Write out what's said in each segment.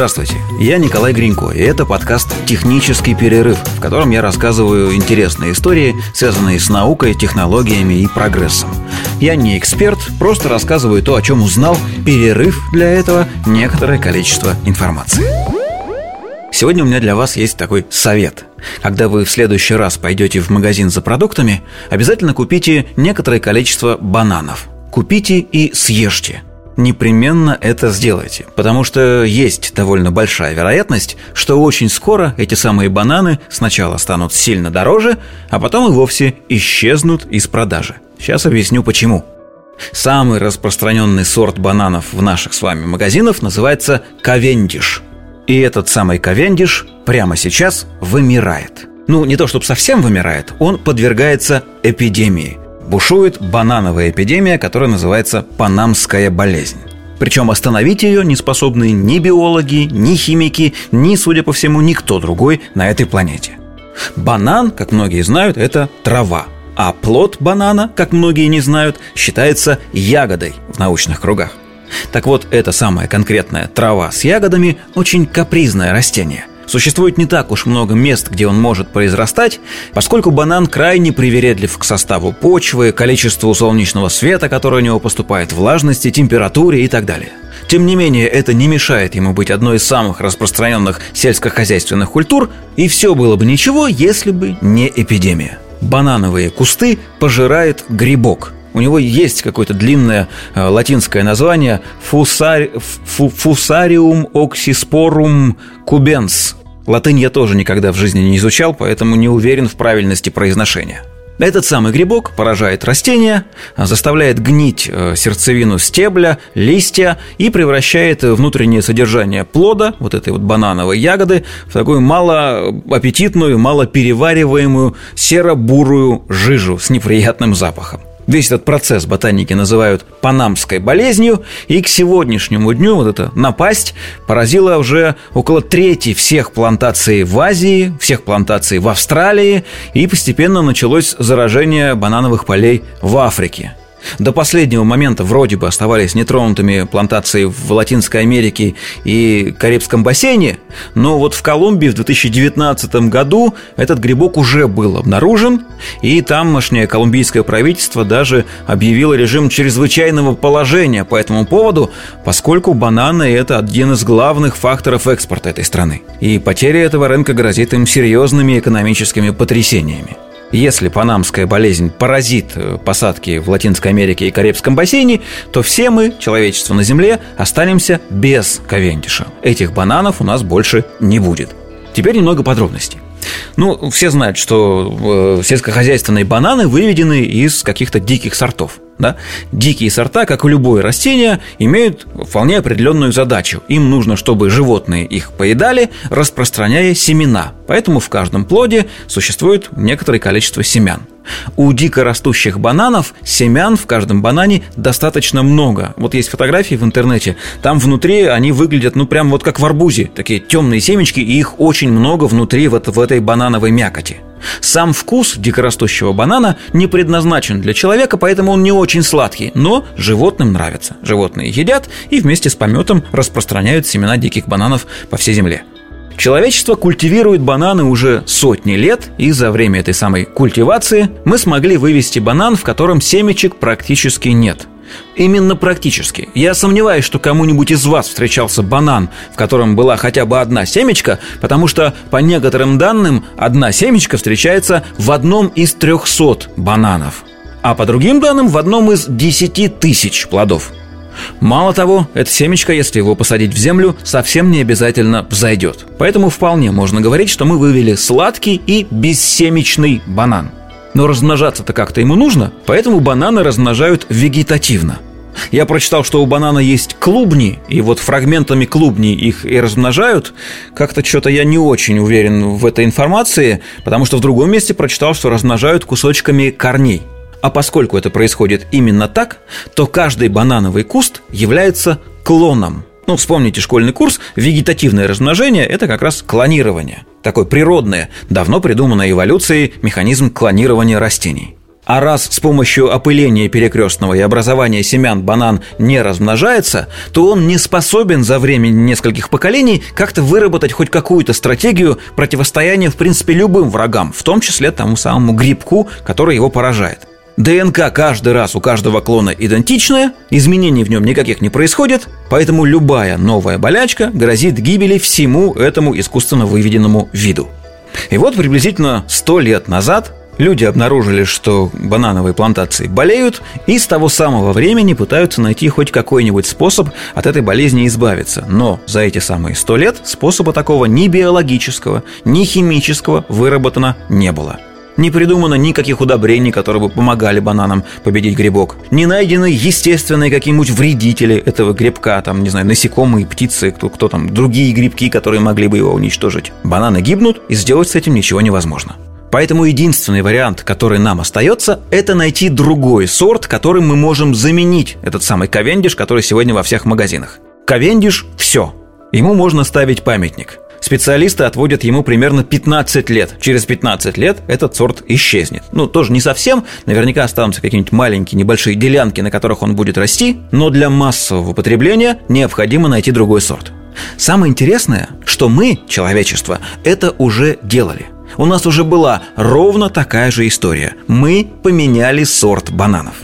Здравствуйте, я Николай Гринько, и это подкаст «Технический перерыв», в котором я рассказываю интересные истории, связанные с наукой, технологиями и прогрессом. Я не эксперт, просто рассказываю то, о чем узнал, перерыв для этого некоторое количество информации. Сегодня у меня для вас есть такой совет. Когда вы в следующий раз пойдете в магазин за продуктами, обязательно купите некоторое количество бананов. Купите и съешьте – непременно это сделайте, потому что есть довольно большая вероятность, что очень скоро эти самые бананы сначала станут сильно дороже, а потом и вовсе исчезнут из продажи. Сейчас объясню почему. Самый распространенный сорт бананов в наших с вами магазинах называется ковендиш. И этот самый ковендиш прямо сейчас вымирает. Ну, не то чтобы совсем вымирает, он подвергается эпидемии – бушует банановая эпидемия, которая называется «панамская болезнь». Причем остановить ее не способны ни биологи, ни химики, ни, судя по всему, никто другой на этой планете. Банан, как многие знают, это трава. А плод банана, как многие не знают, считается ягодой в научных кругах. Так вот, эта самая конкретная трава с ягодами очень капризное растение. Существует не так уж много мест, где он может произрастать, поскольку банан крайне привередлив к составу почвы, количеству солнечного света, которое у него поступает, влажности, температуре и так далее. Тем не менее, это не мешает ему быть одной из самых распространенных сельскохозяйственных культур, и все было бы ничего, если бы не эпидемия. Банановые кусты пожирает грибок – у него есть какое-то длинное э, латинское название фусари, фу, Фусариум оксиспорум кубенс. Латынь я тоже никогда в жизни не изучал, поэтому не уверен в правильности произношения. Этот самый грибок поражает растения, заставляет гнить э, сердцевину стебля, листья и превращает внутреннее содержание плода, вот этой вот банановой ягоды, в такую малоаппетитную, малоперевариваемую серо-бурую жижу с неприятным запахом. Весь этот процесс ботаники называют панамской болезнью, и к сегодняшнему дню вот эта напасть поразила уже около трети всех плантаций в Азии, всех плантаций в Австралии, и постепенно началось заражение банановых полей в Африке. До последнего момента вроде бы оставались нетронутыми плантации в Латинской Америке и Карибском бассейне, но вот в Колумбии в 2019 году этот грибок уже был обнаружен, и тамошнее колумбийское правительство даже объявило режим чрезвычайного положения по этому поводу, поскольку бананы – это один из главных факторов экспорта этой страны. И потеря этого рынка грозит им серьезными экономическими потрясениями. Если панамская болезнь поразит э, посадки в Латинской Америке и Карибском бассейне, то все мы, человечество на Земле, останемся без ковендиша. Этих бананов у нас больше не будет. Теперь немного подробностей. Ну, все знают, что э, сельскохозяйственные бананы выведены из каких-то диких сортов – да? Дикие сорта, как и любое растение, имеют вполне определенную задачу. Им нужно, чтобы животные их поедали, распространяя семена. Поэтому в каждом плоде существует некоторое количество семян. У дикорастущих бананов семян в каждом банане достаточно много. Вот есть фотографии в интернете, там внутри они выглядят, ну, прям вот как в арбузе, такие темные семечки, и их очень много внутри вот в этой банановой мякоти. Сам вкус дикорастущего банана не предназначен для человека, поэтому он не очень сладкий, но животным нравится. Животные едят и вместе с пометом распространяют семена диких бананов по всей земле. Человечество культивирует бананы уже сотни лет, и за время этой самой культивации мы смогли вывести банан, в котором семечек практически нет. Именно практически. Я сомневаюсь, что кому-нибудь из вас встречался банан, в котором была хотя бы одна семечка, потому что, по некоторым данным, одна семечка встречается в одном из трехсот бананов. А по другим данным, в одном из десяти тысяч плодов. Мало того, это семечко, если его посадить в землю, совсем не обязательно взойдет. Поэтому вполне можно говорить, что мы вывели сладкий и бессемечный банан – но размножаться-то как-то ему нужно, поэтому бананы размножают вегетативно. Я прочитал, что у банана есть клубни, и вот фрагментами клубней их и размножают. Как-то что-то я не очень уверен в этой информации, потому что в другом месте прочитал, что размножают кусочками корней. А поскольку это происходит именно так, то каждый банановый куст является клоном – ну, вспомните школьный курс, вегетативное размножение – это как раз клонирование. Такое природное, давно придуманное эволюцией механизм клонирования растений. А раз с помощью опыления перекрестного и образования семян банан не размножается, то он не способен за время нескольких поколений как-то выработать хоть какую-то стратегию противостояния, в принципе, любым врагам, в том числе тому самому грибку, который его поражает. ДНК каждый раз у каждого клона идентичная, изменений в нем никаких не происходит, поэтому любая новая болячка грозит гибели всему этому искусственно выведенному виду. И вот приблизительно 100 лет назад люди обнаружили, что банановые плантации болеют, и с того самого времени пытаются найти хоть какой-нибудь способ от этой болезни избавиться. Но за эти самые 100 лет способа такого ни биологического, ни химического выработано не было – не придумано никаких удобрений, которые бы помогали бананам победить грибок. Не найдены естественные какие-нибудь вредители этого грибка, там, не знаю, насекомые, птицы, кто, кто там, другие грибки, которые могли бы его уничтожить. Бананы гибнут, и сделать с этим ничего невозможно. Поэтому единственный вариант, который нам остается, это найти другой сорт, которым мы можем заменить этот самый ковендиш, который сегодня во всех магазинах. Ковендиш – все. Ему можно ставить памятник. Специалисты отводят ему примерно 15 лет. Через 15 лет этот сорт исчезнет. Ну, тоже не совсем. Наверняка останутся какие-нибудь маленькие небольшие делянки, на которых он будет расти. Но для массового потребления необходимо найти другой сорт. Самое интересное, что мы, человечество, это уже делали. У нас уже была ровно такая же история. Мы поменяли сорт бананов.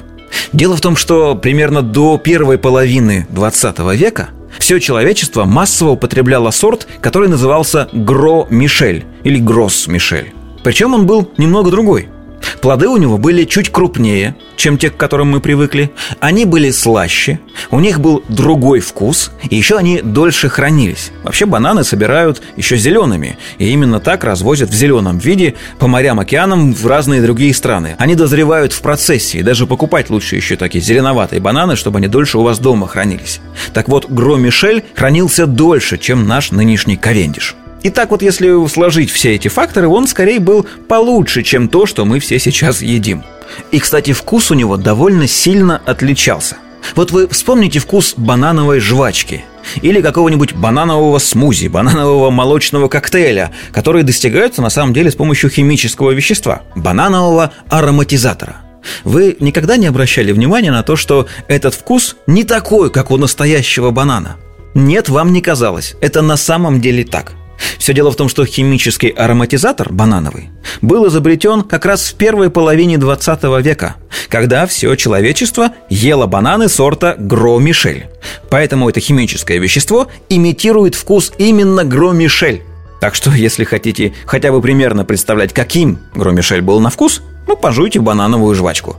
Дело в том, что примерно до первой половины 20 века все человечество массово употребляло сорт, который назывался Гро-Мишель или Гросс-Мишель. Причем он был немного другой – Плоды у него были чуть крупнее, чем те, к которым мы привыкли. Они были слаще, у них был другой вкус, и еще они дольше хранились. Вообще бананы собирают еще зелеными, и именно так развозят в зеленом виде по морям, океанам в разные другие страны. Они дозревают в процессе, и даже покупать лучше еще такие зеленоватые бананы, чтобы они дольше у вас дома хранились. Так вот, Гро-Мишель хранился дольше, чем наш нынешний Ковендиш. И так вот, если сложить все эти факторы, он скорее был получше, чем то, что мы все сейчас едим. И, кстати, вкус у него довольно сильно отличался. Вот вы вспомните вкус банановой жвачки или какого-нибудь бананового смузи, бананового молочного коктейля, которые достигаются на самом деле с помощью химического вещества – бананового ароматизатора. Вы никогда не обращали внимания на то, что этот вкус не такой, как у настоящего банана? Нет, вам не казалось. Это на самом деле так – все дело в том, что химический ароматизатор банановый был изобретен как раз в первой половине 20 века, когда все человечество ело бананы сорта Гро-Мишель. Поэтому это химическое вещество имитирует вкус именно Гро-Мишель. Так что, если хотите хотя бы примерно представлять, каким Гро-Мишель был на вкус, ну, пожуйте банановую жвачку.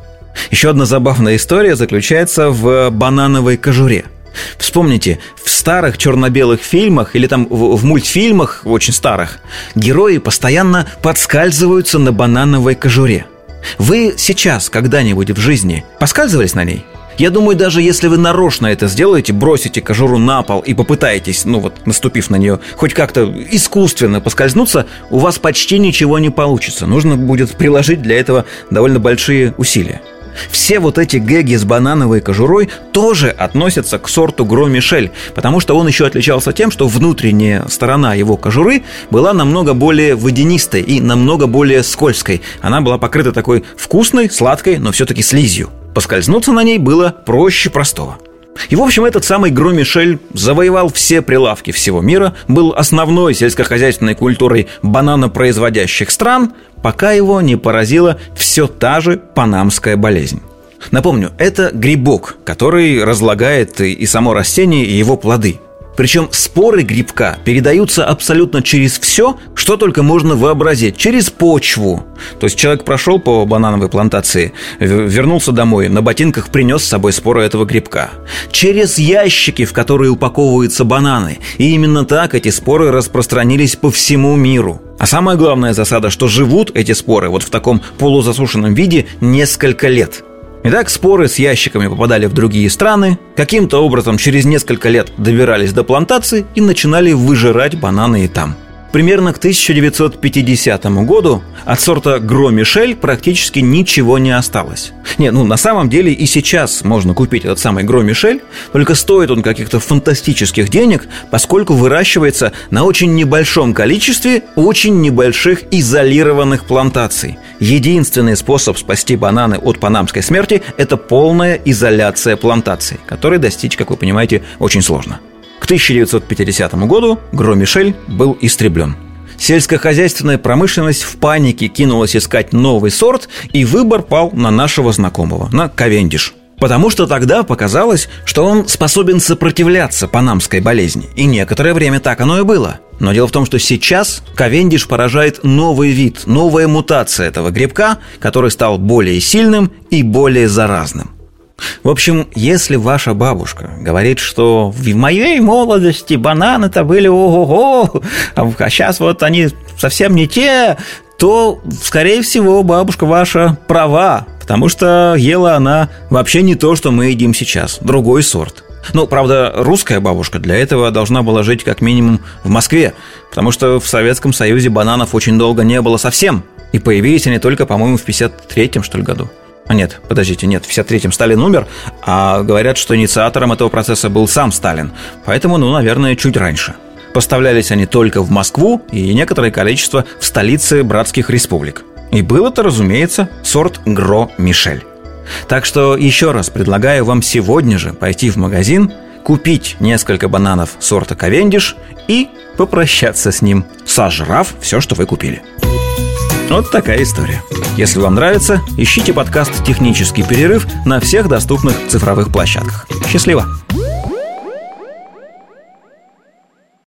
Еще одна забавная история заключается в банановой кожуре – Вспомните, в старых черно-белых фильмах или там в, в мультфильмах очень старых герои постоянно подскальзываются на банановой кожуре. Вы сейчас когда-нибудь в жизни поскальзывались на ней? Я думаю, даже если вы нарочно это сделаете, бросите кожуру на пол и попытаетесь, ну вот, наступив на нее, хоть как-то искусственно поскользнуться, у вас почти ничего не получится. Нужно будет приложить для этого довольно большие усилия. Все вот эти гэги с банановой кожурой тоже относятся к сорту Гро-Мишель, потому что он еще отличался тем, что внутренняя сторона его кожуры была намного более водянистой и намного более скользкой. Она была покрыта такой вкусной, сладкой, но все-таки слизью. Поскользнуться на ней было проще простого. И, в общем, этот самый Гро-Мишель завоевал все прилавки всего мира, был основной сельскохозяйственной культурой бананопроизводящих стран, пока его не поразила все та же панамская болезнь. Напомню, это грибок, который разлагает и само растение, и его плоды – причем споры грибка передаются абсолютно через все, что только можно вообразить. Через почву. То есть человек прошел по банановой плантации, вернулся домой, на ботинках принес с собой споры этого грибка. Через ящики, в которые упаковываются бананы. И именно так эти споры распространились по всему миру. А самая главная засада, что живут эти споры вот в таком полузасушенном виде несколько лет – Итак, споры с ящиками попадали в другие страны, каким-то образом через несколько лет добирались до плантации и начинали выжирать бананы и там. Примерно к 1950 году от сорта Гро Мишель практически ничего не осталось. Не, ну на самом деле и сейчас можно купить этот самый Гро Мишель, только стоит он каких-то фантастических денег, поскольку выращивается на очень небольшом количестве очень небольших изолированных плантаций. Единственный способ спасти бананы от панамской смерти – это полная изоляция плантаций, которой достичь, как вы понимаете, очень сложно. К 1950 году Гро-Мишель был истреблен. Сельскохозяйственная промышленность в панике кинулась искать новый сорт, и выбор пал на нашего знакомого, на Ковендиш. Потому что тогда показалось, что он способен сопротивляться панамской болезни. И некоторое время так оно и было. Но дело в том, что сейчас Ковендиш поражает новый вид, новая мутация этого грибка, который стал более сильным и более заразным. В общем, если ваша бабушка говорит, что в моей молодости бананы-то были ого-го, а сейчас вот они совсем не те, то, скорее всего, бабушка ваша права, потому что ела она вообще не то, что мы едим сейчас, другой сорт. Ну, правда, русская бабушка для этого должна была жить как минимум в Москве, потому что в Советском Союзе бананов очень долго не было совсем, и появились они только, по-моему, в 53-м, что ли, году. А нет, подождите, нет, в 53-м Сталин умер, а говорят, что инициатором этого процесса был сам Сталин. Поэтому, ну, наверное, чуть раньше. Поставлялись они только в Москву и некоторое количество в столице братских республик. И был это, разумеется, сорт Гро Мишель. Так что еще раз предлагаю вам сегодня же пойти в магазин, купить несколько бананов сорта Ковендиш и попрощаться с ним, сожрав все, что вы купили. Вот такая история. Если вам нравится, ищите подкаст «Технический перерыв» на всех доступных цифровых площадках. Счастливо!